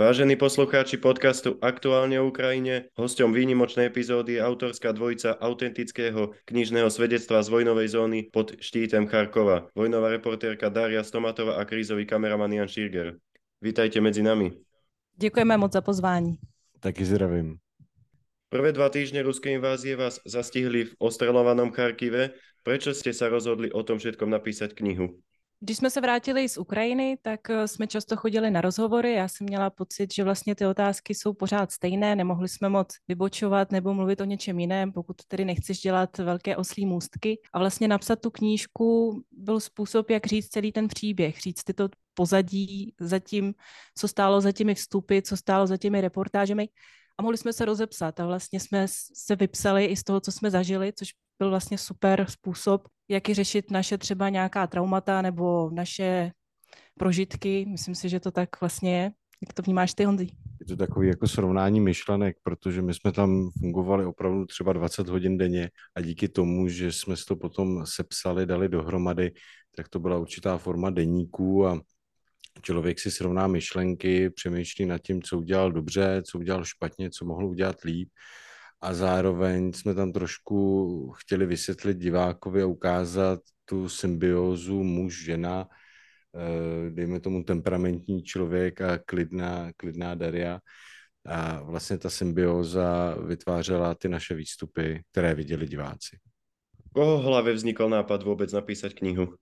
Vážení poslucháči podcastu Aktuálne o Ukrajine, hosťom výnimočnej epizódy je autorská dvojica autentického knižného svedectva z vojnovej zóny pod štítem Charkova. Vojnová reportérka Daria Stomatová a krízový kameraman Jan Širger. Vítajte medzi nami. Děkujeme moc za pozvání. Taky zdravím. Prvé dva týždne ruskej invázie vás zastihli v ostrelovanom Charkive. Prečo ste sa rozhodli o tom všetkom napísať knihu? Když jsme se vrátili z Ukrajiny, tak eh, jsme často chodili na rozhovory. Já jsem měla pocit, že vlastně ty otázky jsou pořád stejné, nemohli jsme moc vybočovat nebo mluvit o něčem jiném, pokud tedy nechceš dělat velké oslí můstky. A vlastně napsat tu knížku byl způsob, jak říct celý ten příběh, říct ty to pozadí za tím, co stálo za těmi vstupy, co stálo za těmi reportážemi a mohli jsme se rozepsat a vlastně jsme se vypsali i z toho, co jsme zažili, což byl vlastně super způsob, jak i řešit naše třeba nějaká traumata nebo naše prožitky. Myslím si, že to tak vlastně je. Jak to vnímáš ty, Honzi? Je to takový jako srovnání myšlenek, protože my jsme tam fungovali opravdu třeba 20 hodin denně a díky tomu, že jsme to potom sepsali, dali dohromady, tak to byla určitá forma deníků a člověk si srovná myšlenky, přemýšlí nad tím, co udělal dobře, co udělal špatně, co mohl udělat líp a zároveň jsme tam trošku chtěli vysvětlit divákovi a ukázat tu symbiózu muž-žena, eh, dejme tomu temperamentní člověk a klidná, klidná Daria. A vlastně ta symbióza vytvářela ty naše výstupy, které viděli diváci. Koho hlavě vznikl nápad vůbec napísat knihu?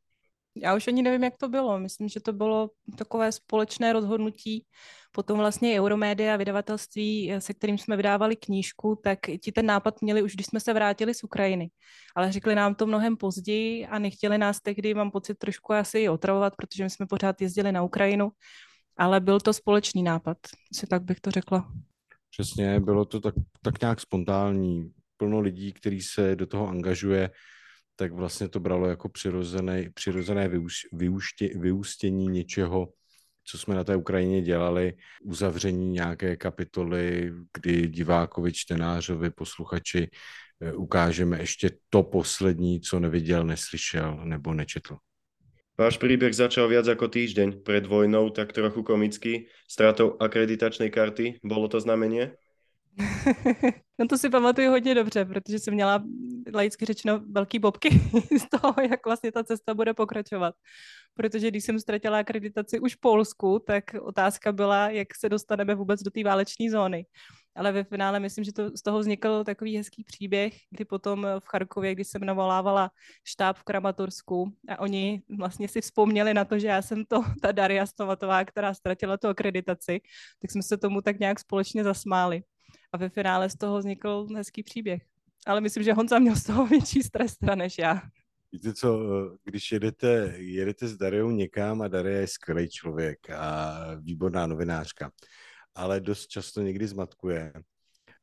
Já už ani nevím, jak to bylo. Myslím, že to bylo takové společné rozhodnutí. Potom vlastně Euromédia, vydavatelství, se kterým jsme vydávali knížku, tak ti ten nápad měli už, když jsme se vrátili z Ukrajiny. Ale řekli nám to mnohem později a nechtěli nás tehdy, mám pocit, trošku asi otravovat, protože my jsme pořád jezdili na Ukrajinu. Ale byl to společný nápad, si tak bych to řekla. Přesně, bylo to tak, tak nějak spontánní. Plno lidí, který se do toho angažuje, tak vlastně to bralo jako přirozené, přirozené vyúště, vyústění něčeho, co jsme na té Ukrajině dělali, uzavření nějaké kapitoly, kdy divákovi, čtenářovi, posluchači eh, ukážeme ještě to poslední, co neviděl, neslyšel nebo nečetl. Váš príbeh začal viac ako týždeň pred vojnou, tak trochu komicky, stratou akreditačnej karty. Bolo to znamenie? no to si pamatuju hodně dobře, protože jsem měla laicky řečeno velký bobky z toho, jak vlastně ta cesta bude pokračovat. Protože když jsem ztratila akreditaci už v Polsku, tak otázka byla, jak se dostaneme vůbec do té váleční zóny. Ale ve finále myslím, že to, z toho vznikl takový hezký příběh, kdy potom v Charkově, kdy jsem navolávala štáb v Kramatorsku a oni vlastně si vzpomněli na to, že já jsem to, ta Daria Stomatová, která ztratila tu akreditaci, tak jsme se tomu tak nějak společně zasmáli a ve finále z toho vznikl hezký příběh. Ale myslím, že Honza měl z toho větší stres než já. Víte co, když jedete, jedete s Dariou někam a Daria je skvělý člověk a výborná novinářka, ale dost často někdy zmatkuje.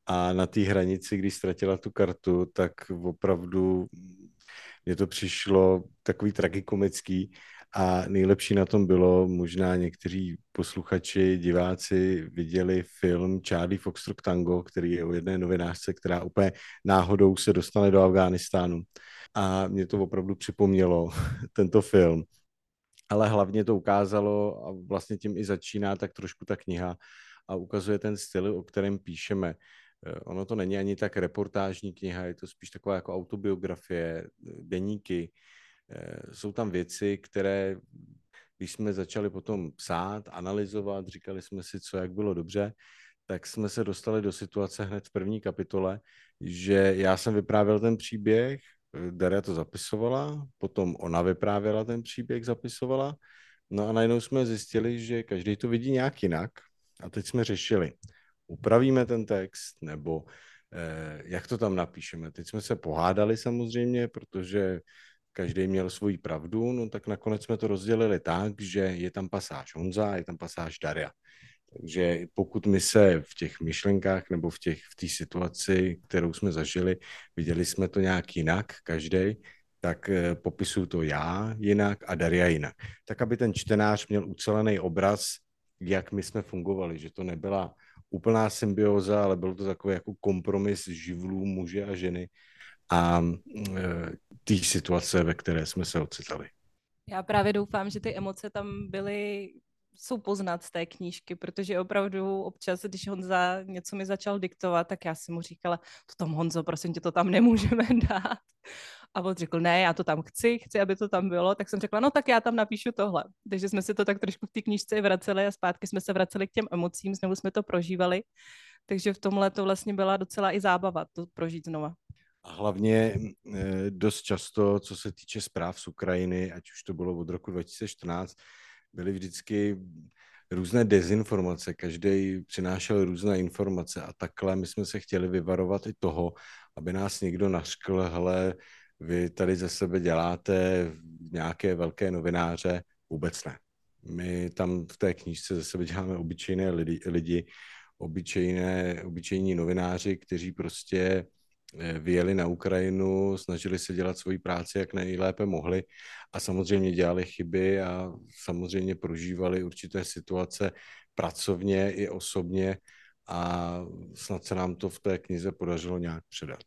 A na té hranici, když ztratila tu kartu, tak opravdu mně to přišlo takový tragikomický, a nejlepší na tom bylo, možná někteří posluchači, diváci viděli film Charlie Foxtrot Tango, který je o jedné novinářce, která úplně náhodou se dostane do Afghánistánu. A mě to opravdu připomnělo, tento film. Ale hlavně to ukázalo, a vlastně tím i začíná tak trošku ta kniha, a ukazuje ten styl, o kterém píšeme. Eh, ono to není ani tak reportážní kniha, je to spíš taková jako autobiografie, deníky, Eh, jsou tam věci, které, když jsme začali potom psát, analyzovat, říkali jsme si, co jak bylo dobře, tak jsme se dostali do situace hned v první kapitole, že já jsem vyprávěl ten příběh, eh, Daria to zapisovala, potom ona vyprávěla ten příběh, zapisovala, no a najednou jsme zjistili, že každý to vidí nějak jinak a teď jsme řešili, upravíme ten text, nebo eh, jak to tam napíšeme. Teď jsme se pohádali samozřejmě, protože každý měl svoji pravdu, no tak nakonec jsme to rozdělili tak, že je tam pasáž Honza a je tam pasáž Daria. Takže pokud my se v těch myšlenkách nebo v těch v té situaci, kterou jsme zažili, viděli jsme to nějak jinak, každý, tak eh, popisuju to já jinak a Daria jinak. Tak, aby ten čtenář měl ucelený obraz, jak my jsme fungovali, že to nebyla úplná symbioza, ale byl to takový jako kompromis živlů muže a ženy, a e, té situace, ve které jsme se ocitali. Já právě doufám, že ty emoce tam byly jsou poznat z té knížky, protože opravdu občas, když Honza něco mi začal diktovat, tak já jsem mu říkala, to tam Honzo, prosím tě, to tam nemůžeme dát. A on řekl, ne, já to tam chci, chci, aby to tam bylo. Tak jsem řekla, no tak já tam napíšu tohle. Takže jsme si to tak trošku v té knížce vraceli a zpátky jsme se vraceli k těm emocím, znovu jsme to prožívali. Takže v tomhle to vlastně byla docela i zábava to prožít znova. A hlavně eh, dost často, co se týče zpráv z Ukrajiny, ať už to bylo od roku 2014, byly vždycky různé dezinformace, každý přinášel různé informace. A takhle my jsme se chtěli vyvarovat i toho, aby nás někdo nařkl, hele, vy tady ze sebe děláte nějaké velké novináře, vůbec ne. My tam v té knížce ze sebe děláme obyčejné lidi, lidi obyčejné, obyčejní novináři, kteří prostě vyjeli na Ukrajinu, snažili se dělat svoji práci, jak nejlépe mohli a samozřejmě dělali chyby a samozřejmě prožívali určité situace pracovně i osobně a snad se nám to v té knize podařilo nějak předat.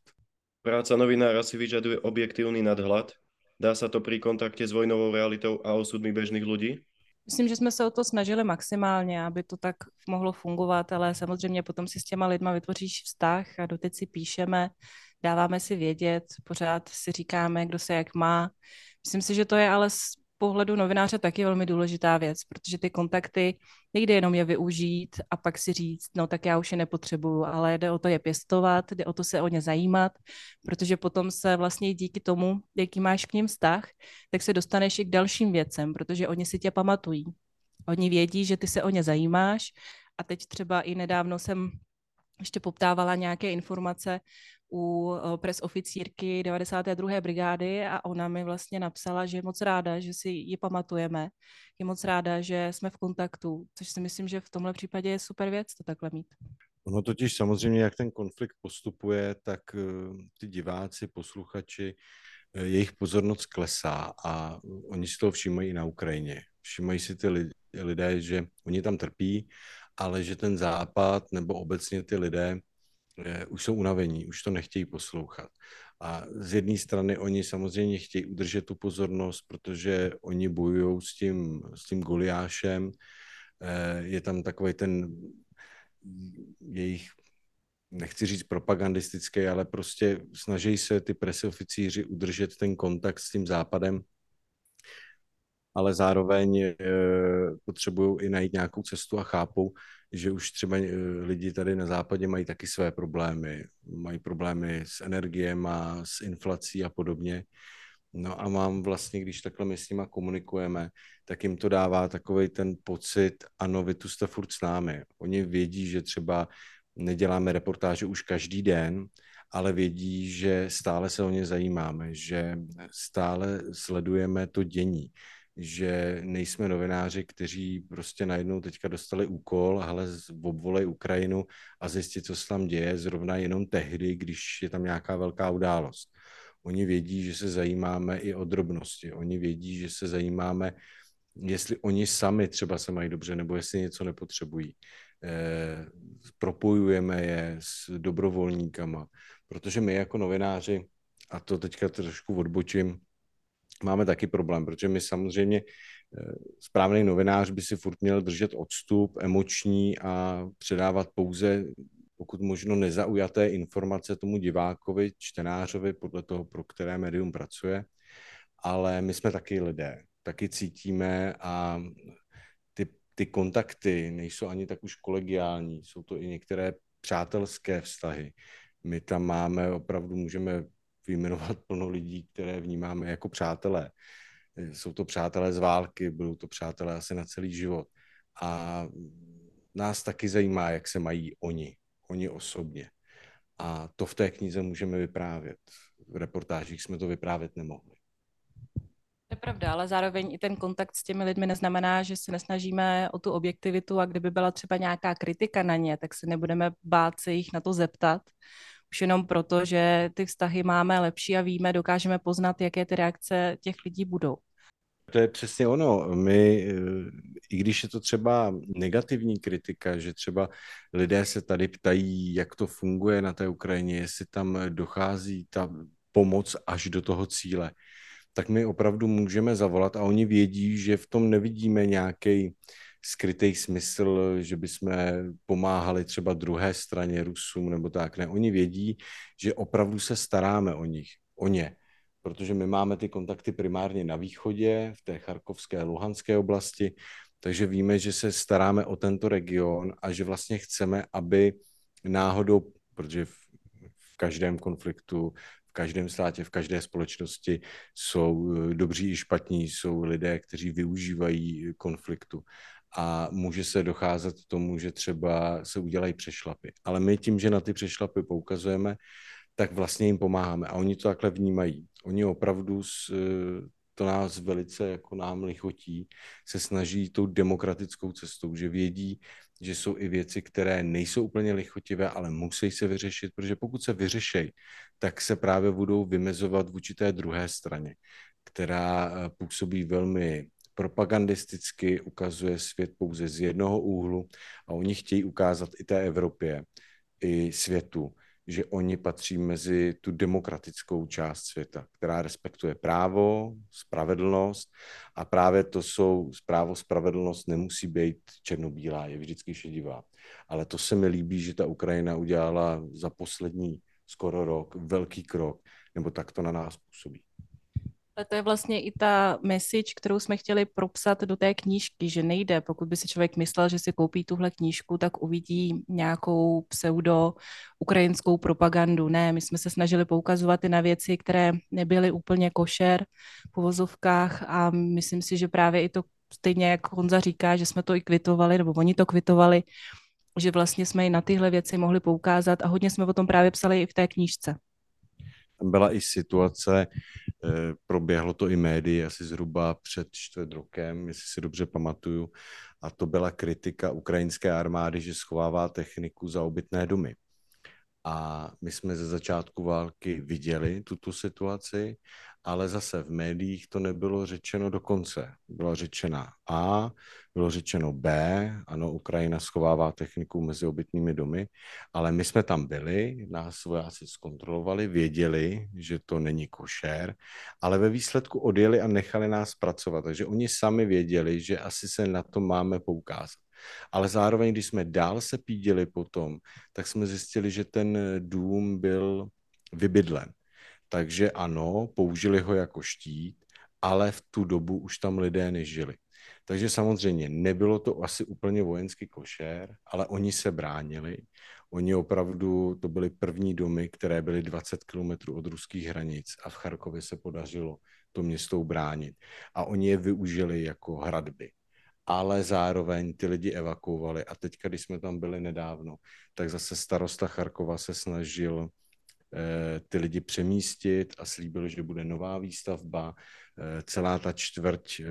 Práca novinára si vyžaduje objektívny nadhľad. Dá sa to pri kontakte s vojnovou realitou a osudmi bežných ľudí? Myslím, že jsme se o to snažili maximálně, aby to tak mohlo fungovat, ale samozřejmě potom si s těma lidma vytvoříš vztah a doteď si píšeme, dáváme si vědět, pořád si říkáme, kdo se jak má. Myslím si, že to je ale pohledu novináře taky velmi důležitá věc, protože ty kontakty nejde jenom je využít a pak si říct, no tak já už je nepotřebuju, ale jde o to je pěstovat, jde o to se o ně zajímat, protože potom se vlastně díky tomu, jaký máš k ním vztah, tak se dostaneš i k dalším věcem, protože oni si tě pamatují. Oni vědí, že ty se o ně zajímáš a teď třeba i nedávno jsem ještě poptávala nějaké informace u eh, pres oficírky 92. brigády a ona mi vlastně napsala, že je moc ráda, že si ji pamatujeme, je moc ráda, že jsme v kontaktu, což si myslím, že v tomhle případě je super věc to takhle mít. Ono totiž samozřejmě, jak ten konflikt postupuje, tak eh, ty diváci, posluchači, eh, jejich pozornost klesá a oni si to všímají i na Ukrajině. Všimají si ty lidé, že oni tam trpí, ale že ten západ nebo obecně ty lidé už jsou unavení, už to nechtějí poslouchat. A z jedné strany oni samozřejmě chtějí udržet tu pozornost, protože oni bojují s tím, s tím Goliášem. Eh, je tam takový ten jejich, nechci říct propagandistický, ale prostě snaží se ty presoficíři udržet ten kontakt s tím západem, ale zároveň e, potřebují i najít nějakou cestu a chápou, že už třeba eh, lidi tady na západě mají taky své problémy. Mají problémy s energiema, s inflací a podobně. No a mám vlastně, když takhle my s nima komunikujeme, tak jim to dává takový ten pocit, ano, vy tu jste furt s námi. Oni vědí, že třeba neděláme reportáže už každý den, ale vědí, že stále se o ně zajímáme, že stále sledujeme to dění, že nejsme novináři, kteří prostě najednou teďka dostali úkol, ale obvolej Ukrajinu a zjistit, co se tam děje, zrovna jenom tehdy, když je tam nějaká velká událost. Oni vědí, že se zajímáme i o drobnosti. Oni vědí, že se zajímáme, jestli oni sami třeba se mají dobře, nebo jestli něco nepotřebují. E, propojujeme je s dobrovolníkama, protože my jako novináři, a to teďka trošku odbočím, máme taky problém, protože my samozřejmě eh, správný novinář by si furt měl držet odstup emoční a předávat pouze pokud možno nezaujaté informace tomu divákovi, čtenářovi, podle toho, pro které médium pracuje. Ale my jsme taky lidé, taky cítíme a ty, ty kontakty nejsou ani tak už kolegiální, jsou to i některé přátelské vztahy. My tam máme, opravdu můžeme vyjmenovat plno lidí, které vnímáme jako přátelé. Jsou to přátelé z války, budou to přátelé asi na celý život. A nás taky zajímá, jak se mají oni, oni osobně. A to v té knize můžeme vyprávět. V reportážích jsme to vyprávět nemohli. To je pravda, ale zároveň i ten kontakt s těmi lidmi neznamená, že se nesnažíme o tu objektivitu a kdyby byla třeba nějaká kritika na ně, tak se nebudeme bát se jich na to zeptat, už jenom proto, že ty vztahy máme lepší a víme, dokážeme poznat, jaké ty reakce těch lidí budou. To je přesně ono. My, i když je to třeba negativní kritika, že třeba lidé se tady ptají, jak to funguje na té Ukrajině, jestli tam dochází ta pomoc až do toho cíle, tak my opravdu můžeme zavolat a oni vědí, že v tom nevidíme nějaký skrytý smysl, že bychom pomáhali třeba druhé straně Rusům nebo tak. Ne, oni vědí, že opravdu se staráme o nich, o ně protože my máme ty kontakty primárně na východě, v té charkovské, luhanské oblasti, takže víme, že se staráme o tento region a že vlastně chceme, aby náhodou, protože v, v každém konfliktu, v každém státě, v každé společnosti jsou eh, dobří i špatní, jsou lidé, kteří využívají konfliktu a může se docházet k tomu, že třeba se udělají přešlapy. Ale my tím, že na ty přešlapy poukazujeme, tak vlastně jim pomáháme a oni to takhle vnímají. Oni opravdu s, to nás velice jako nám lichotí, se snaží tou demokratickou cestou, že vědí, že jsou i věci, které nejsou úplně lichotivé, ale musí se vyřešit, protože pokud se vyřešejí, tak se právě budou vymezovat vůči té druhé straně, která eh, působí velmi propagandisticky, ukazuje svět pouze z jednoho úhlu a oni chtějí ukázat i té Evropě, i světu, že oni patří mezi tu demokratickou část světa, která respektuje právo, spravedlnost a právě to jsou, právo, spravedlnost nemusí být černobílá, je vždycky šedivá. Ale to se mi líbí, že ta Ukrajina udělala za poslední skoro rok velký krok, nebo tak to na nás působí. Ale to je vlastně i ta message, kterou jsme chtěli propsat do té knížky, že nejde, pokud by si člověk myslel, že si koupí tuhle knížku, tak uvidí nějakou pseudo ukrajinskou propagandu. Ne, my jsme se snažili poukazovat i na věci, které nebyly úplně košer v povozovkách a myslím si, že právě i to stejně, jak Honza říká, že jsme to i kvitovali, nebo oni to kvitovali, že vlastně jsme i na tyhle věci mohli poukázat a hodně jsme o tom právě psali i v té knížce. Tam byla i situace, eh, proběhlo to i médii asi zhruba před čtvrt rokem, jestli si dobře pamatuju, a to byla kritika ukrajinské armády, že schovává techniku za obytné domy. A my jsme ze začátku války viděli tuto situaci ale zase v médiích to nebylo řečeno do konce. Bylo řečena A, bylo řečeno B, ano, Ukrajina schovává techniku mezi obytnými domy, ale my jsme tam byli, nás vojáci zkontrolovali, věděli, že to není košer, ale ve výsledku odjeli a nechali nás pracovat, takže oni sami věděli, že asi se na to máme poukázat. Ale zároveň, když jsme dál se pídili potom, tak jsme zjistili, že ten dům byl vybydlen. Takže ano, použili ho jako štít, ale v tu dobu už tam lidé nežili. Takže samozřejmě nebylo to asi úplně vojenský košer, ale oni se bránili. Oni opravdu, to byly první domy, které byly 20 kilometrů od ruských hranic a v Charkově se podařilo to město bránit. A oni je využili jako hradby. Ale zároveň ty lidi evakuovali. A teď, když jsme tam byli nedávno, tak zase starosta Charkova se snažil Eh, ty lidi přemístit a slíbil, že bude nová výstavba. Eh, celá ta čtvrť eh,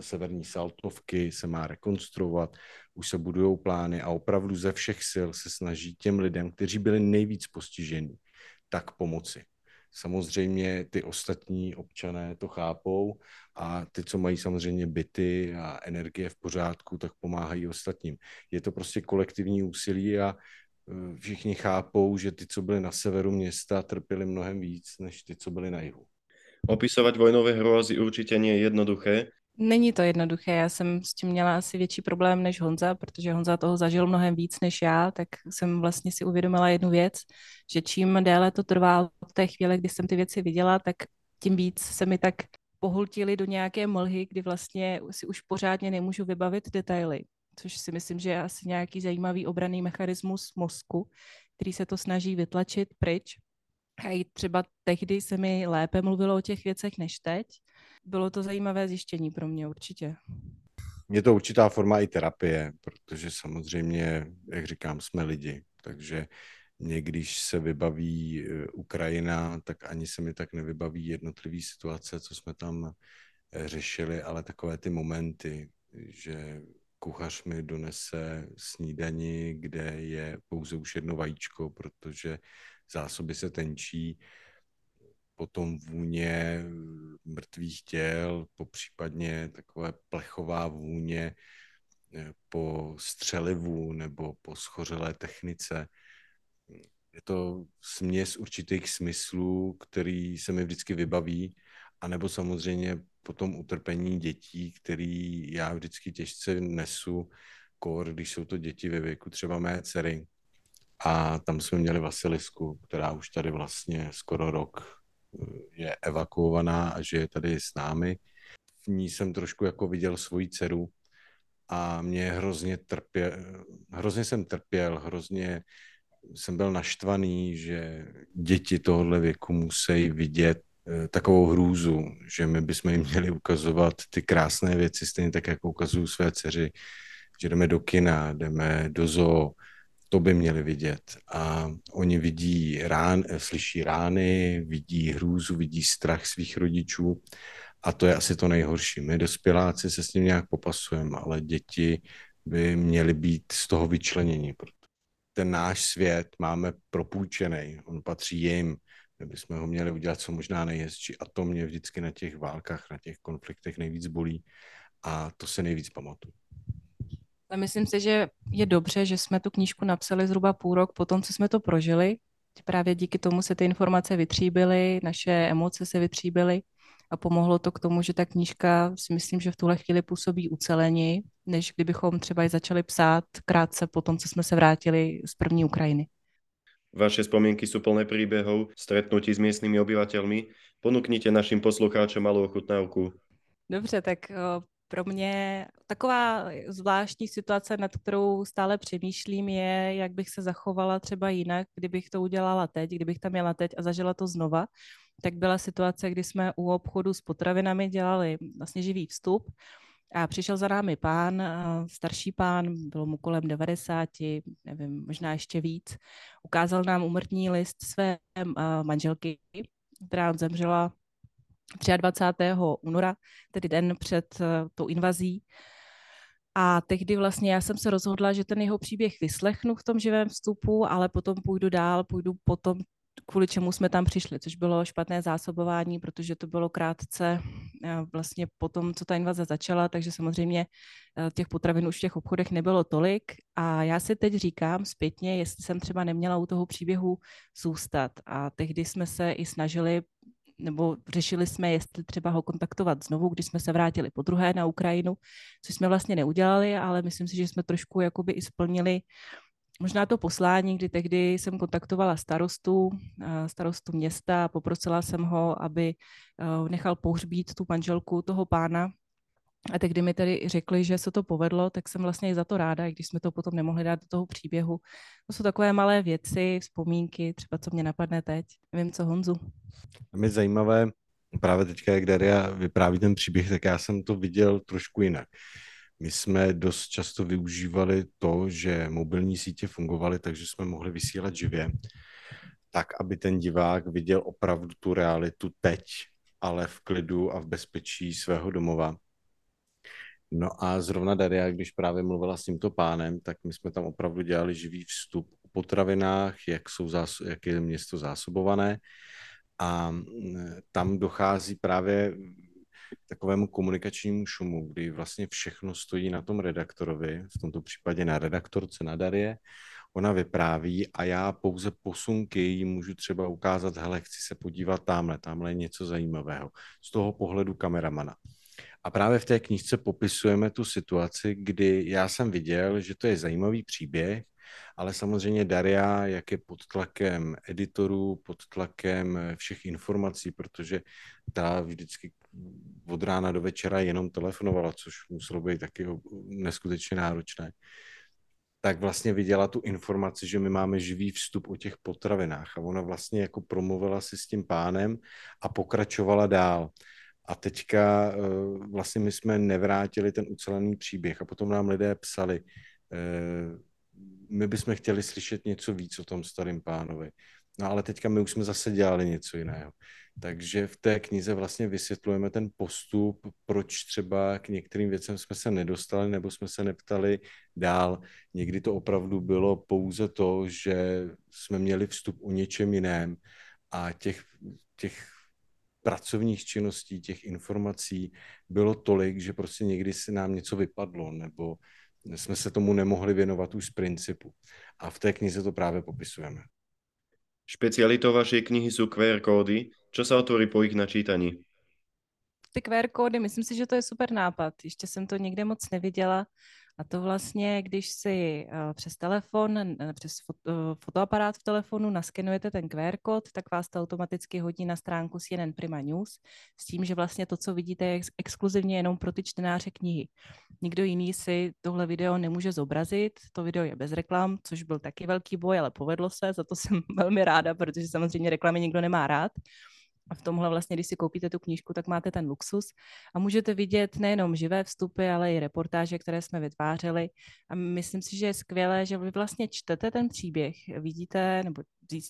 severní Saltovky se má rekonstruovat, už se budují plány a opravdu ze všech sil se snaží těm lidem, kteří byli nejvíc postiženi, tak pomoci. Samozřejmě ty ostatní občané to chápou a ty, co mají samozřejmě byty a energie v pořádku, tak pomáhají ostatním. Je to prostě kolektivní úsilí a Eh, všichni chápou, že ty, co byli na severu města, trpěli mnohem víc, než ty, co byli na jihu. Opisovat vojnové hrôzy určitě nie je jednoduché. Není to jednoduché, já jsem s tím měla asi větší problém než Honza, protože Honza toho zažil mnohem víc než já, tak jsem vlastně si uvědomila jednu věc, že čím déle to trvá od té chvíle, kdy jsem ty věci viděla, tak tím víc se mi tak pohultili do nějaké mlhy, kdy vlastně si už pořádně nemůžu vybavit detaily což si myslím, že je asi nějaký zajímavý obraný mechanismus mozku, který se to snaží vytlačit pryč. A i třeba tehdy se mi lépe mluvilo o těch věcech než teď. Bylo to zajímavé zjištění pro mě určitě. Je to určitá forma i terapie, protože samozřejmě, jak říkám, jsme lidi, takže mě, když se vybaví e, Ukrajina, tak ani se mi tak nevybaví jednotlivé situace, co jsme tam e, řešili, ale takové ty momenty, že kuchař mi donese snídani, kde je pouze už jedno vajíčko, protože zásoby se tenčí, potom vůně mrtvých těl, po případně takové plechová vůně eh, po střelivu nebo po schořelé technice. Je to směs určitých smyslů, který se mi vždycky vybaví, anebo samozřejmě po tom utrpení dětí, který já vždycky těžce nesu, kor, když jsou to děti ve věku třeba mé dcery. A tam jsme měli Vasilisku, která už tady vlastně skoro rok eh, je evakuovaná a že je tady s námi. V ní jsem trošku jako viděl svoji dceru a mě hrozně trpěl, hrozně jsem trpěl, hrozně jsem byl naštvaný, že děti tohohle věku musí vidět eh, takovou hrůzu, že my bychom jim měli ukazovat ty krásné věci, stejně tak, jako ukazují své dceři, že jdeme do kina, jdeme do zoo, to by měli vidět. A oni vidí rán, slyší rány, vidí hrůzu, vidí strach svých rodičů a to je asi to nejhorší. My dospěláci se s tím nějak popasujeme, ale děti by měly být z toho vyčlenění, ten náš svět máme propůjčený, on patří jim, my bychom ho měli udělat co možná nejhezčí a to mě vždycky na těch válkách, na těch konfliktech nejvíc bolí a to se nejvíc pamatuju. Ale myslím si, že je dobře, že jsme tu knížku napsali zhruba půl rok po tom, co jsme to prožili. Právě díky tomu se ty informace vytříbily, naše emoce se vytříbily a pomohlo to k tomu, že ta knížka si myslím, že v tuhle chvíli působí ucelení, než kdybychom třeba i začali psát krátce po tom, co jsme se vrátili z první Ukrajiny. Vaše spomienky sú plné príbehov, stretnutí s miestnymi obyvateľmi. Ponúknite našim poslucháčom malou ochutnávku. Dobře, tak pro mě taková zvláštní situace, nad kterou stále přemýšlím, je, jak bych se zachovala třeba jinak, kdybych to udělala teď, kdybych tam jela teď a zažila to znova. Tak byla situace, kdy jsme u obchodu s potravinami dělali vlastně živý vstup a přišel za námi pán, starší pán, bylo mu kolem 90, nevím, možná ještě víc. Ukázal nám umrtní list své manželky, která zemřela 23. února, tedy den před uh, tou invazí. A tehdy vlastně já jsem se rozhodla, že ten jeho příběh vyslechnu v tom živém vstupu, ale potom půjdu dál, půjdu potom, kvůli čemu jsme tam přišli, což bylo špatné zásobování, protože to bylo krátce eh, vlastně po tom, co ta invaze začala, takže samozřejmě eh, těch potravin už v těch obchodech nebylo tolik. A já si teď říkám zpětně, jestli jsem třeba neměla u toho příběhu zůstat. A tehdy jsme se i snažili nebo řešili jsme, jestli třeba ho kontaktovat znovu, když jsme se vrátili po druhé na Ukrajinu, což jsme vlastně neudělali, ale myslím si, že jsme trošku jakoby i splnili možná to poslání, kdy tehdy jsem kontaktovala starostu, eh, starostu města a poprosila jsem ho, aby eh, nechal pohřbít tu manželku toho pána, a teď, kdy mi tedy řekli, že se to povedlo, tak jsem vlastně i za to ráda, i když jsme to potom nemohli dát do toho příběhu. To jsou takové malé věci, vzpomínky, třeba co mě napadne teď. Nevím, co Honzu. A mi zajímavé, právě teďka, jak Daria vypráví ten příběh, tak já jsem to viděl trošku jinak. My jsme dost často využívali to, že mobilní sítě fungovaly, takže jsme mohli vysílat živě, tak, aby ten divák viděl opravdu tu realitu teď, ale v klidu a v bezpečí svého domova No a zrovna Daria, když právě mluvila s tímto pánem, tak my jsme tam opravdu dělali živý vstup o potravinách, jak, jsou zás- jak je město zásobované. A tam dochází právě takovému komunikačnímu šumu, kdy vlastně všechno stojí na tom redaktorovi, v tomto případě na redaktorce na Darie, ona vypráví a já pouze posunky jí můžu třeba ukázat, hele, chci se podívat tamhle, tamhle je něco zajímavého, z toho pohledu kameramana. A právě v té knížce popisujeme tu situaci, kdy já jsem viděl, že to je zajímavý příběh, ale samozřejmě Daria, jak je pod tlakem editorů, pod tlakem všech informací, protože ta vždycky od rána do večera jenom telefonovala, což muselo být taky neskutečně náročné, tak vlastně viděla tu informaci, že my máme živý vstup o těch potravinách a ona vlastně jako promluvila si s tím pánem a pokračovala dál. A teďka eh, vlastně my jsme nevrátili ten ucelený příběh a potom nám lidé psali, eh, my bychom chtěli slyšet něco víc o tom starém pánovi. No ale teďka my už jsme zase dělali něco jiného. Takže v té knize vlastně vysvětlujeme ten postup, proč třeba k některým věcem jsme se nedostali nebo jsme se neptali dál. Někdy to opravdu bylo pouze to, že jsme měli vstup o něčem jiném a těch, těch pracovních činností, těch informací bylo tolik, že prostě někdy si nám něco vypadlo, nebo jsme se tomu nemohli věnovat už z principu. A v té knize to právě popisujeme. Špecialitou vašej knihy sú QR kódy. Čo sa otvorí po ich načítaní? ty QR kódy, myslím si, že to je super nápad. Ještě jsem to nikde moc neviděla. A to vlastně, když si uh, přes telefon, přes uh, fotoaparát v telefonu naskenujete ten QR kód, tak vás to automaticky hodí na stránku CNN Prima News s tím, že vlastně to, co vidíte, je ex- exkluzivně jenom pro ty čtenáře knihy. Nikdo jiný si tohle video nemůže zobrazit, to video je bez reklam, což byl taky velký boj, ale povedlo se, za to jsem velmi ráda, protože samozřejmě reklamy nikdo nemá rád. A v tomhle vlastně, když si koupíte tu knížku, tak máte ten luxus a můžete vidět nejenom živé vstupy, ale i reportáže, které jsme vytvářeli. A myslím si, že je skvělé, že vy vlastně čtete ten příběh, vidíte nebo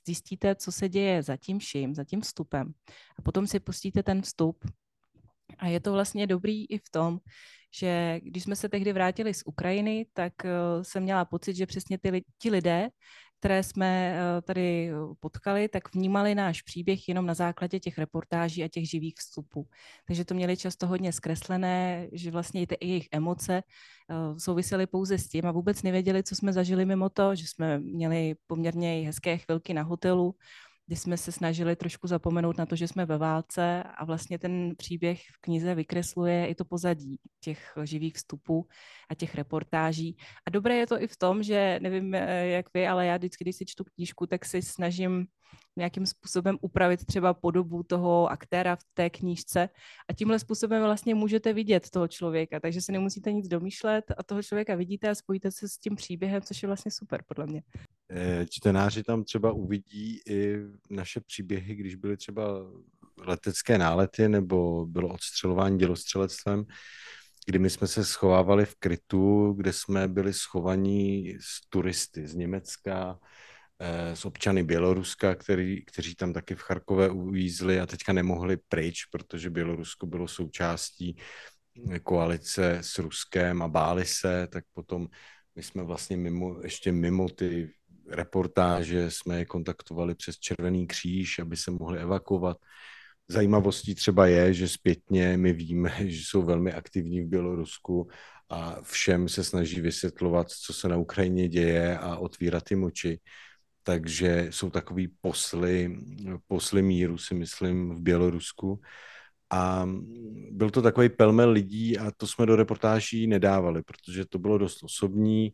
zjistíte, co se děje za tím vším, za tím vstupem. A potom si pustíte ten vstup. A je to vlastně dobrý i v tom, že když jsme se tehdy vrátili z Ukrajiny, tak uh, jsem měla pocit, že přesně ty, ti lidé, které jsme uh, tady potkali, tak vnímali náš příběh jenom na základě těch reportáží a těch živých vstupů. Takže to měli často hodně zkreslené, že vlastně i ty jejich emoce uh, souvisely pouze s tím a vůbec nevěděli, co jsme zažili mimo to, že jsme měli poměrně hezké chvilky na hotelu, kdy jsme se snažili trošku zapomenout na to, že jsme ve válce a vlastně ten příběh v knize vykresluje i to pozadí těch živých vstupů a těch reportáží. A dobré je to i v tom, že nevím, eh, jak vy, ale já vždycky, když si čtu knížku, tak si snažím nějakým způsobem upravit třeba podobu toho aktéra v té knížce a tímhle způsobem vlastně můžete vidět toho člověka, takže si nemusíte nic domýšlet a toho člověka vidíte a spojíte se s tím příběhem, což je vlastně super podle mě. Eh, čtenáři tam třeba uvidí i naše příběhy, když byly třeba letecké nálety nebo bylo odstřelování dělostřelectvem, kdy my jsme se schovávali v krytu, kde jsme byli schovaní s turisty z Německa, eh, s občany Běloruska, který, kteří tam taky v Charkové uvízli a teďka nemohli pryč, protože Bělorusko bylo součástí koalice s Ruskem a báli se, tak potom my jsme vlastně mimo, ještě mimo ty reportáže jsme je kontaktovali přes Červený kříž, aby se mohli evakuovat. Zajímavostí třeba je, že zpětně my víme, že jsou velmi aktivní v Bělorusku a všem se snaží vysvětlovat, co se na Ukrajině děje a otvírat ty moči. Takže jsou takový posly, posly míru, si myslím, v Bělorusku. A byl to takový pelmel lidí a to jsme do reportáží nedávali, protože to bylo dost osobní.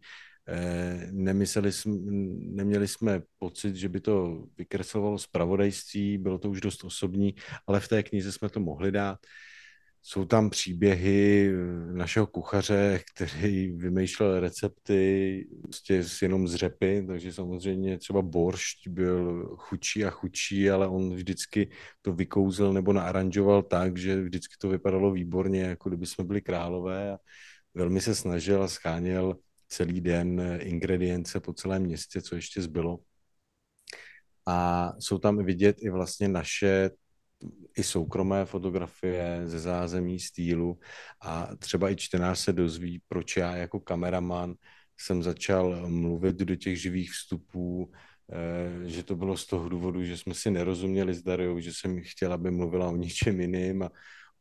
Eh, nemysleli jsme, neměli jsme pocit, že by to vykreslovalo zpravodajství, bylo to už dost osobní, ale v té knize jsme to mohli dát. Jsou tam příběhy eh, našeho kuchaře, který vymýšlel recepty prostě jenom z řepy, takže samozřejmě třeba boršť byl chudší a chudší, ale on vždycky to vykouzl nebo naaranžoval tak, že vždycky to vypadalo výborně, jako kdyby jsme byli králové a velmi se snažil a scháněl celý den eh, ingredience po celém městě, co ještě zbylo. A jsou tam vidět i vlastně naše i soukromé fotografie ze zázemí stylu a třeba i čtenář se dozví, proč já jako kameraman jsem začal mluvit do těch živých vstupů, eh, že to bylo z toho důvodu, že jsme si nerozuměli s Dariou, že jsem chtěla, aby mluvila o ničem jiným a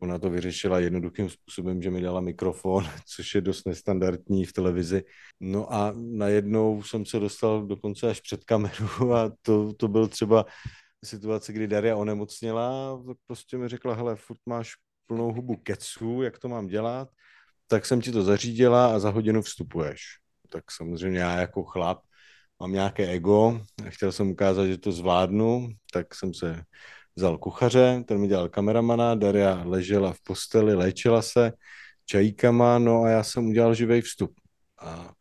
Ona to vyřešila jednoduchým způsobem, že mi dala mikrofon, což je dost nestandardní v televizi. No a najednou jsem se dostal dokonce až před kameru a to, to byl třeba situace, kdy Daria onemocněla, prostě mi řekla, hele, furt máš plnou hubu keců, jak to mám dělat, tak jsem ti to zařídila a za hodinu vstupuješ. Tak samozřejmě já jako chlap mám nějaké ego, chtěl jsem ukázat, že to zvládnu, tak jsem se vzal kuchaře, ten mi dělal kameramana, Daria ležela v posteli, léčila se čajíkama, no a já jsem udělal živý vstup. A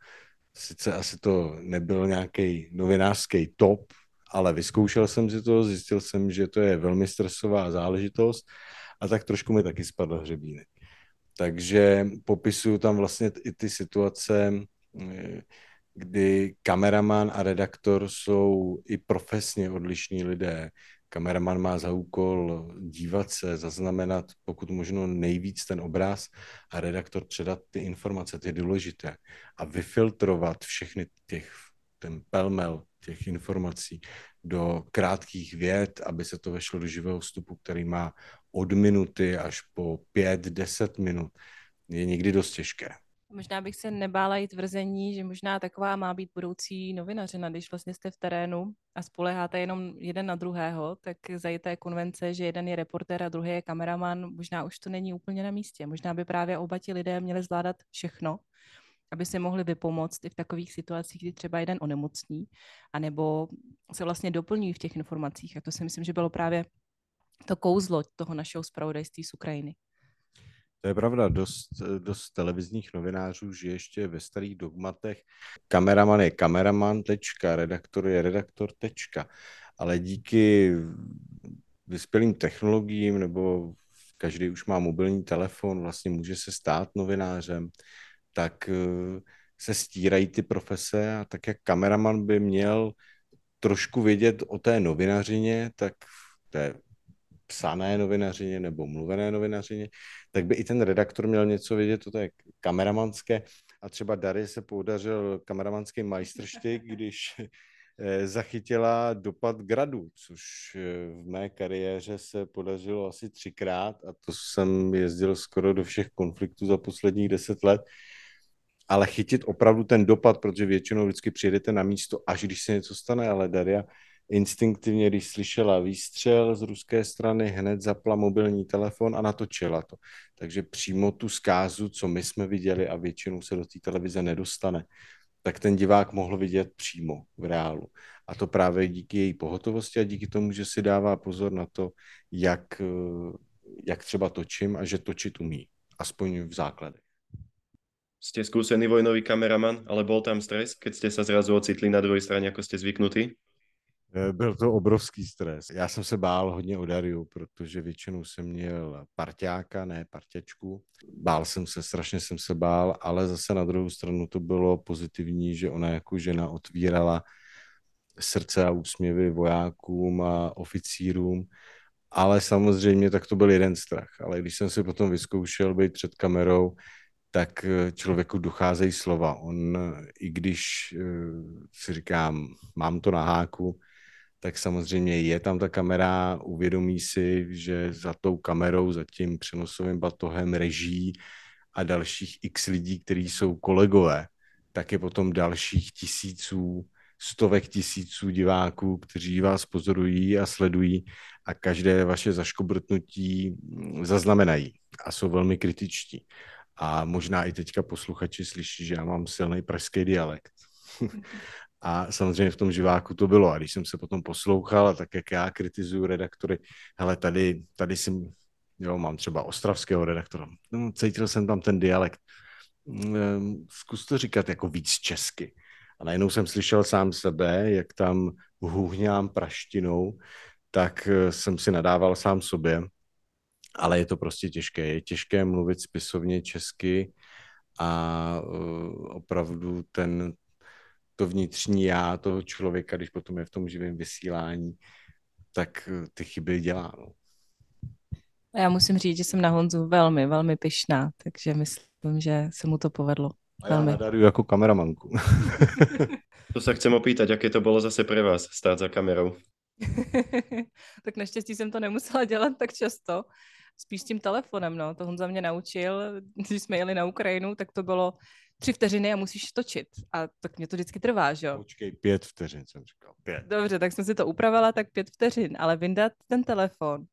sice asi to nebyl nějaký novinářský top, ale vyzkoušel jsem si to, zjistil jsem, že to je velmi stresová záležitost a tak trošku mi taky spadl hřebínek. Takže popisuju tam vlastně i ty situace, kdy kameraman a redaktor jsou i profesně odlišní lidé, Kameraman má za úkol dívat se, zaznamenat pokud možno nejvíc ten obraz a redaktor předat ty informace, ty důležité a vyfiltrovat všechny těch, ten pelmel těch informací do krátkých vět, aby se to vešlo do živého vstupu, který má od minuty až po pět, deset minut, je někdy dost těžké. Možná bych se nebála i tvrzení, že možná taková má být budoucí novinařina, když vlastně jste v terénu a spoleháte jenom jeden na druhého, tak za té konvence, že jeden je reportér a druhý je kameraman, možná už to není úplně na místě. Možná by právě oba ti lidé měli zvládat všechno, aby si mohli vypomoct i v takových situacích, kdy třeba jeden onemocní, anebo se vlastně doplňují v těch informacích. A to si myslím, že bylo právě to kouzlo toho našeho zpravodajství z Ukrajiny. To je pravda, dost, dost televizních novinářů žije ještě ve starých dogmatech. Kameraman je kameraman, tečka, redaktor je redaktor, tečka. Ale díky vyspělým technologiím, nebo každý už má mobilní telefon, vlastně může se stát novinářem, tak eh, se stírají ty profese a tak jak kameraman by měl trošku vědět o té novinařině, tak té psané novinařině nebo mluvené novinařině, tak by i ten redaktor měl něco vědět o té kameramanské. A třeba Dary se podařil kameramanský majstrštyk, když eh, zachytila dopad gradu, což eh, v mé kariéře se podařilo asi třikrát a to jsem jezdil skoro do všech konfliktů za posledních deset let, ale chytit opravdu ten dopad, protože většinou vždycky přijedete na místo, až když se něco stane, ale Daria instinktivně, když slyšela výstřel z ruské strany, hned zapla mobilní telefon a natočila to. Takže přímo tu zkázu, co my jsme viděli a většinou se do té televize nedostane, tak ten divák mohl vidět přímo v reálu. A to právě díky její pohotovosti a díky tomu, že si dává pozor na to, jak, jak třeba točím a že točit umí. Aspoň v základech. Ste skúsený vojnový kameraman, ale bol tam stres, keď ste sa zrazu ocitli na druhej strane, ako ste zvyknutí? Eh, byl to obrovský stres. Já jsem se bál hodně o Dariu, protože většinou jsem měl parťáka, ne parťačku. Bál jsem se, strašně jsem se bál, ale zase na druhou stranu to bylo pozitivní, že ona jako žena otvírala srdce a úsměvy vojákům a oficírům, ale samozřejmě tak to byl jeden strach. Ale když jsem si potom vyzkoušel být před kamerou, tak eh, člověku docházejí slova. On, i když eh, si říkám, mám to na háku, tak samozřejmě je tam ta kamera, uvědomí si, že za tou kamerou, za tím přenosovým batohem reží a dalších x lidí, kteří jsou kolegové, tak je potom dalších tisíců, stovek tisíců diváků, kteří vás pozorují a sledují a každé vaše zaškobrtnutí zaznamenají a jsou velmi kritičtí. A možná i teďka posluchači slyší, že já mám silný pražský dialekt. A samozřejmě v tom živáku to bylo. A když jsem se potom poslouchal, tak jak já kritizuju redaktory, hele, tady, tady si, jo, mám třeba ostravského redaktora, no, cítil jsem tam ten dialekt. Mm, zkus to říkat jako víc česky. A najednou jsem slyšel sám sebe, jak tam hůhňám praštinou, tak eh, jsem si nadával sám sobě, ale je to prostě těžké. Je těžké mluvit spisovně česky a uh, opravdu ten, to vnitřní já toho člověka, když potom je v tom živém vysílání, tak uh, ty chyby dělá. No. Já musím říct, že jsem na Honzu velmi, velmi pyšná, takže myslím, že se mu to povedlo. A já nadaruju jako kameramanku. to se chcem opýtať, jaké to bylo zase pro vás stát za kamerou? tak naštěstí jsem to nemusela dělat tak často, spíš s tím telefonem, no. To Honza mě naučil, když jsme jeli na Ukrajinu, tak to bylo tři vteřiny a musíš točit. A tak mě to vždycky trvá, že jo? Počkej, pět vteřin jsem říkal. Pět. Dobře, tak jsem si to upravila, tak pět vteřin, ale vyndat ten telefon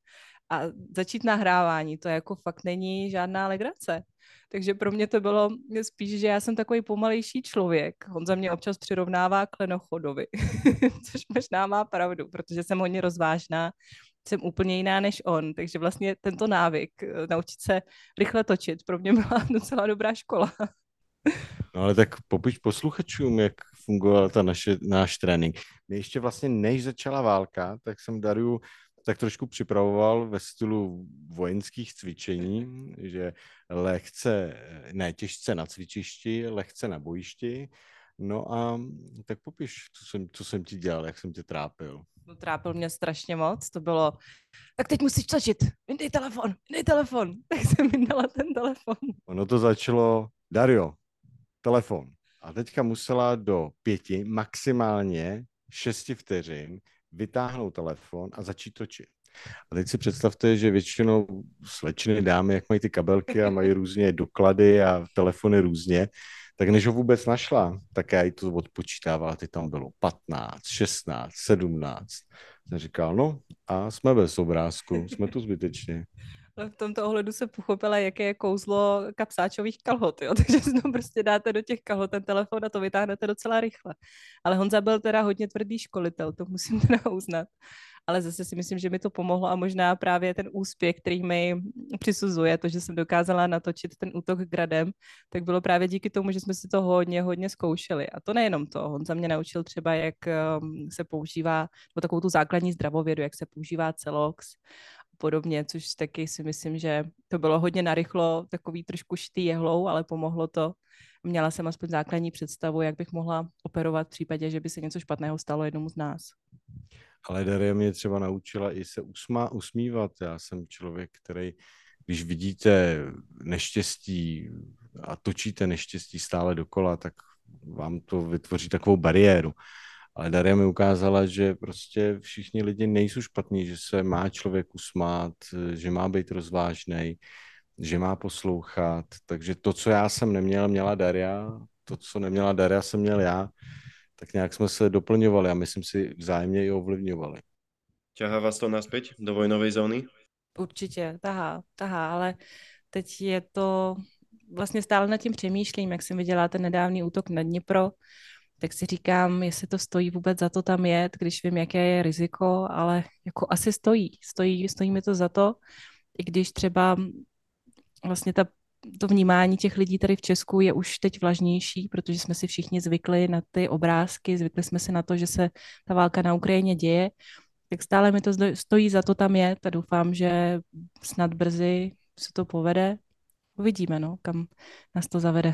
a začít nahrávání, to jako fakt není žádná legrace. Takže pro mě to bylo spíš, že já jsem takový pomalejší člověk. On za mě občas přirovnává k lenochodovi, což možná má pravdu, protože jsem hodně rozvážná jsem úplně jiná než on, takže vlastně tento návyk, eh, naučit se rychle točit, pro mě byla docela dobrá škola. No ale tak popiš posluchačům, jak fungoval ta naše, náš trénink. My ještě vlastně než začala válka, tak jsem Dariu tak trošku připravoval ve stylu vojenských cvičení, že lehce, ne těžce na cvičišti, lehce na bojišti. No a tak popiš, co jsem, co jsem ti dělal, jak jsem tě trápil to trápil mě strašně moc, to bylo, tak teď musíš tlačit, vyndej telefon, vyndej telefon. Tak jsem vyndala ten telefon. Ono to začalo, Dario, telefon. A teďka musela do pěti, maximálně šesti vteřin vytáhnout telefon a začít točit. A teď si představte, že většinou slečny dámy, jak mají ty kabelky a mají různě doklady a telefony různě, tak než ho vůbec našla, tak já jí to odpočítávala, ty tam bylo 15, 16, 17. Jsem říkal, no a jsme bez obrázku, jsme tu zbytečně. V tomto ohledu se pochopila, jaké je kouzlo kapsáčových kalhot, jo? takže si prostě dáte do těch kalhot ten telefon a to vytáhnete docela rychle. Ale Honza byl teda hodně tvrdý školitel, to musím teda uznat ale zase si myslím, že mi to pomohlo a možná právě ten úspěch, který mi přisuzuje, to, že jsem dokázala natočit ten útok gradem, tak bylo právě díky tomu, že jsme si to hodně, hodně zkoušeli. A to nejenom to, on za mě naučil třeba, jak um, se používá, nebo takovou tu základní zdravovědu, jak se používá celox, podobně, což taky si myslím, že to bylo hodně narychlo, takový trošku šitý jehlou, ale pomohlo to. Měla jsem aspoň základní představu, jak bych mohla operovat v případě, že by se něco špatného stalo jednomu z nás. Ale Daria mě třeba naučila i se usmá, usmívat. Já jsem člověk, který, když vidíte neštěstí a točíte neštěstí stále dokola, tak vám to vytvoří takovou bariéru. Ale Daria mi ukázala, že prostě všichni lidi nejsou špatní, že se má člověk usmát, že má být rozvážný, že má poslouchat. Takže to, co já jsem neměl, měla Daria, to, co neměla Daria, jsem měl já tak nějak jsme se doplňovali a myslím si vzájemně i ovlivňovali. Ťahá vás to naspäť do vojnové zóny? Určitě, tahá, tahá, ale teď je to, vlastně stále nad tím přemýšlím, jak jsem viděla ten nedávný útok na Dnipro, tak si říkám, jestli to stojí vůbec za to tam jet, když vím, jaké je riziko, ale jako asi stojí, stojí, stojí mi to za to, i když třeba vlastně ta to vnímání těch lidí tady v Česku je už teď vlažnější, protože jsme si všichni zvykli na ty obrázky, zvykli jsme si na to, že se ta válka na Ukrajině děje, tak stále mi to stojí za to tam jet a doufám, že snad brzy se to povede. Uvidíme, no, kam nás to zavede.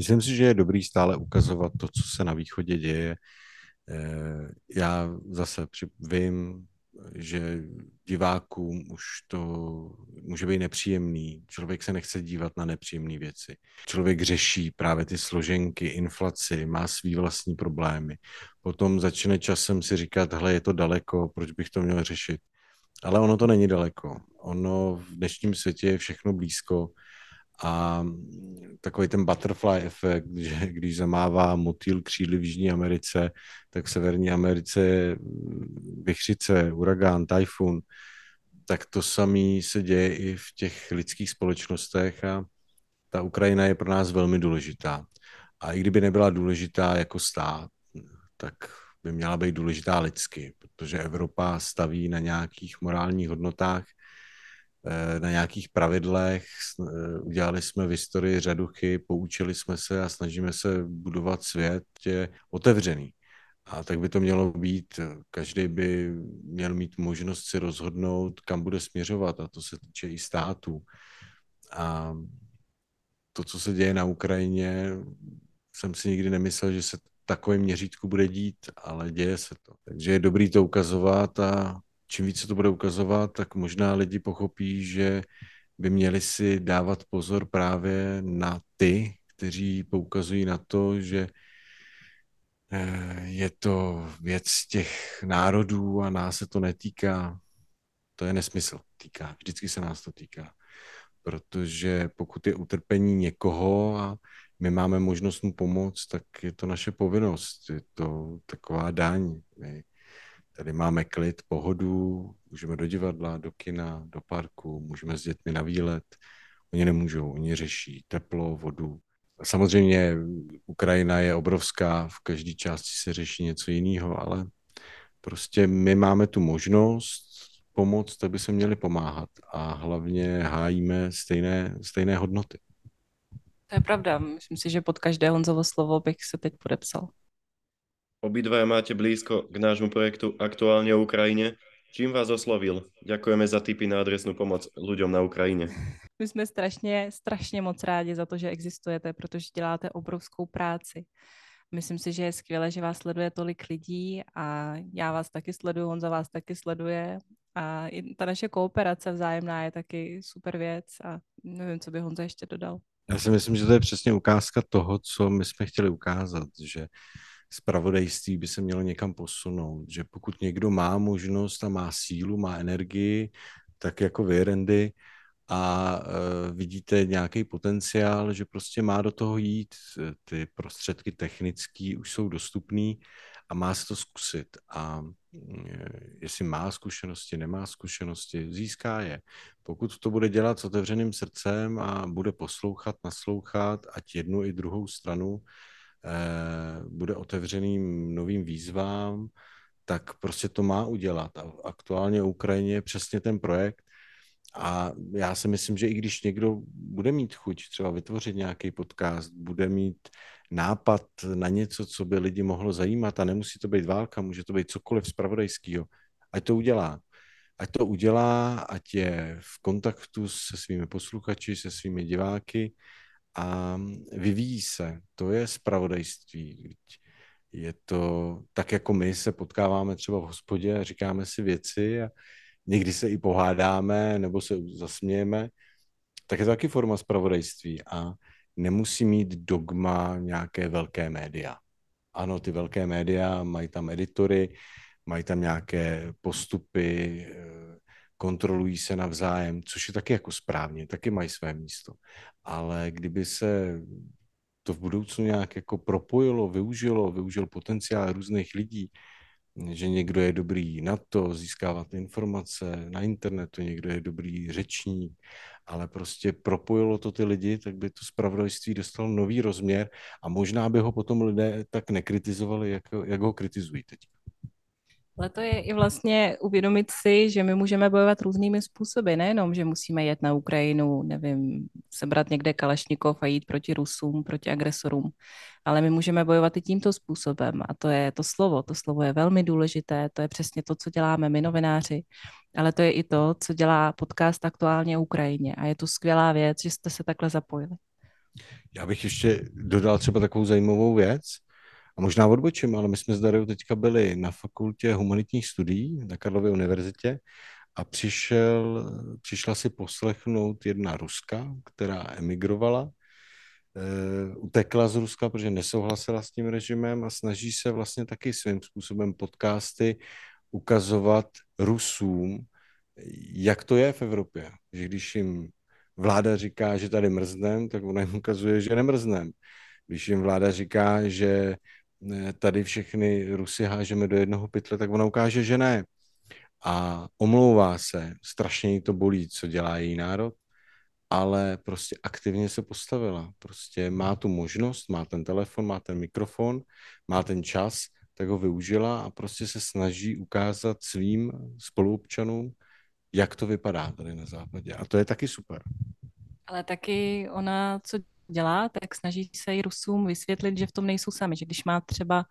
Myslím si, že je dobrý stále ukazovat to, co se na východě děje. Eh, já zase vím, že divákům už to může být nepříjemný. Člověk se nechce dívat na nepříjemné věci. Člověk řeší právě ty složenky, inflaci, má svý vlastní problémy. Potom začne časem si říkat, hele, je to daleko, proč bych to měl řešit. Ale ono to není daleko. Ono v dnešním světě je všechno blízko a takový ten butterfly efekt, že když zamává motýl křídly v Jižní Americe, tak v Severní Americe vychřice, uragán, tajfun, tak to samé se děje i v těch lidských společnostech a ta Ukrajina je pro nás velmi důležitá. A i kdyby nebyla důležitá jako stát, tak by měla být důležitá lidsky, protože Evropa staví na nějakých morálních hodnotách, na nějakých pravidlech, eh, udělali jsme v historii řadu chyb, poučili jsme se a snažíme se budovat svět je otevřený. A tak by to mělo být. Každý by měl mít možnost si rozhodnout, kam bude směřovat a to se týče i států. A to, co se děje na Ukrajině, jsem si nikdy nemyslel, že se takovým měřítku bude dít, ale děje se to. Takže je dobrý to ukazovat a čím více to bude ukazovat, tak možná lidi pochopí, že by měli si dávat pozor právě na ty, kteří poukazují na to, že eh, je to věc těch národů a nás se to netýká. To je nesmysl. Týká. Vždycky se nás to týká. Protože pokud je utrpení někoho a my máme možnost mu pomoct, tak je to naše povinnost. Je to taková daň. My Tady máme klid, pohodu, můžeme do divadla, do kina, do parku, můžeme s dětmi na výlet. Oni nemůžou, oni řeší teplo, vodu. Samozřejmě Ukrajina je obrovská, v každé části se řeší něco jiného, ale prostě my máme tu možnost pomoct, tak by se měli pomáhat a hlavně hájíme stejné, stejné hodnoty. To je pravda. Myslím si, že pod každé Honzovo slovo bych se teď podepsal. Obidvaja máte blízko k nášmu projektu Aktuálne o Ukrajine. Čím vás oslovil? Ďakujeme za tipy na adresnú pomoc ľuďom na Ukrajině. My jsme strašně, strašně moc rádi za to, že existujete, protože děláte obrovskou práci. Myslím si, že je skvělé, že vás sleduje tolik lidí a já vás taky sleduju, on za vás taky sleduje a ta naše kooperace vzájemná je taky super věc a nevím, co by Honza ještě dodal. Já si myslím, že to je přesně ukázka toho, co my jsme chtěli ukázat, že spravodajství by se mělo někam posunout. Že pokud někdo má možnost a má sílu, má energii, tak jako vy, Randy, a uh, vidíte nějaký potenciál, že prostě má do toho jít, ty prostředky technické už jsou dostupné a má se to zkusit. A e, jestli má zkušenosti, nemá zkušenosti, získá je. Pokud to bude dělat s otevřeným srdcem a bude poslouchat, naslouchat, ať jednu i druhou stranu, bude otevřeným novým výzvám, tak prostě to má udělat. A aktuálně Ukrajině je přesně ten projekt, a já si myslím, že i když někdo bude mít chuť třeba vytvořit nějaký podcast, bude mít nápad na něco, co by lidi mohlo zajímat a nemusí to být válka, může to být cokoliv spravodajského, ať to udělá. Ať to udělá, ať je v kontaktu se svými posluchači, se svými diváky a vyvíjí se. To je spravodajství. Je to tak, jako my se potkáváme třeba v hospodě a říkáme si věci a někdy se i pohádáme nebo se zasmějeme, tak je to taky forma spravodajství a nemusí mít dogma nějaké velké média. Ano, ty velké média mají tam editory, mají tam nějaké postupy, eh, kontrolují se navzájem, což je taky jako správně, taky mají své místo. Ale kdyby se to v budoucnu nějak jako propojilo, využilo, využil potenciál různých lidí, že někdo je dobrý na to, získávat informace na internetu, někdo je dobrý řečník, ale prostě propojilo to ty lidi, tak by to spravodajství dostalo nový rozměr a možná by ho potom lidé tak nekritizovali, jak, jak ho kritizují teď. Ale to je i vlastně uvědomit si, že my můžeme bojovat různými způsoby, nejenom, že musíme jet na Ukrajinu, nevím, sebrat někde Kalešnikov a jít proti Rusům, proti agresorům, ale my můžeme bojovat i tímto způsobem. A to je to slovo. To slovo je velmi důležité, to je přesně to, co děláme my novináři, ale to je i to, co dělá podcast aktuálně o Ukrajině. A je to skvělá věc, že jste se takhle zapojili. Já bych ještě dodal třeba takovou zajímavou věc, a možná odbočím, ale my jsme s Dariou teďka byli na fakultě humanitních studií na Karlově univerzitě a přišel, přišla si poslechnout jedna Ruska, která emigrovala, e, utekla z Ruska, protože nesouhlasila s tím režimem a snaží se vlastně taky svým způsobem podcasty ukazovat Rusům, jak to je v Evropě. Že když jim vláda říká, že tady mrznem, tak ona jim ukazuje, že nemrznem. Když jim vláda říká, že tady všechny Rusy hážeme do jednoho pytle, tak ona ukáže, že ne. A omlouvá se, strašně jí to bolí, co dělá její národ, ale prostě aktivně se postavila. Prostě má tu možnost, má ten telefon, má ten mikrofon, má ten čas, tak ho využila a prostě se snaží ukázat svým spoluobčanům, jak to vypadá tady na západě. A to je taky super. Ale taky ona, co dělá, tak snaží se i Rusům vysvětlit, že v tom nejsou sami, že když má třeba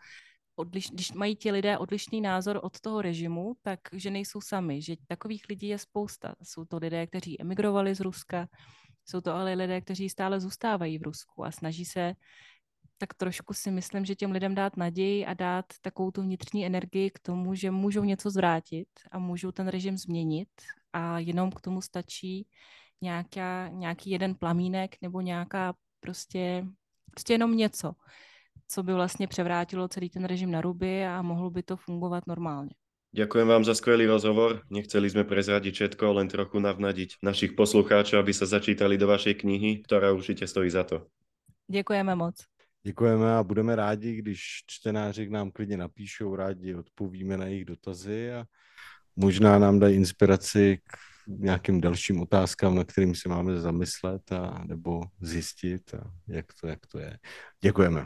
odliš, když mají ti lidé odlišný názor od toho režimu, tak že nejsou sami, že takových lidí je spousta. Jsou to lidé, kteří emigrovali z Ruska, jsou to ale lidé, kteří stále zůstávají v Rusku a snaží se tak trošku si myslím, že těm lidem dát naději a dát takovou tu vnitřní energii k tomu, že můžou něco zvrátit a můžou ten režim změnit a jenom k tomu stačí nějaká, nějaký jeden plamínek nebo nějaká prostě, prostě jenom něco, co by vlastně převrátilo celý ten režim na ruby a mohlo by to fungovat normálně. Ďakujem vám za skvelý rozhovor. Nechceli sme prezradiť všetko, len trochu navnadiť našich poslucháčov, aby sa začítali do vašej knihy, ktorá určite stojí za to. Děkujeme moc. Děkujeme a budeme rádi, když čtenáři k nám klidně napíšou, rádi odpovíme na jejich dotazy a možná nám dají inspiraci k nějakým dalším otázkám, na kterým si máme zamyslet a nebo zjistit, a jak to, jak to je. Děkujeme.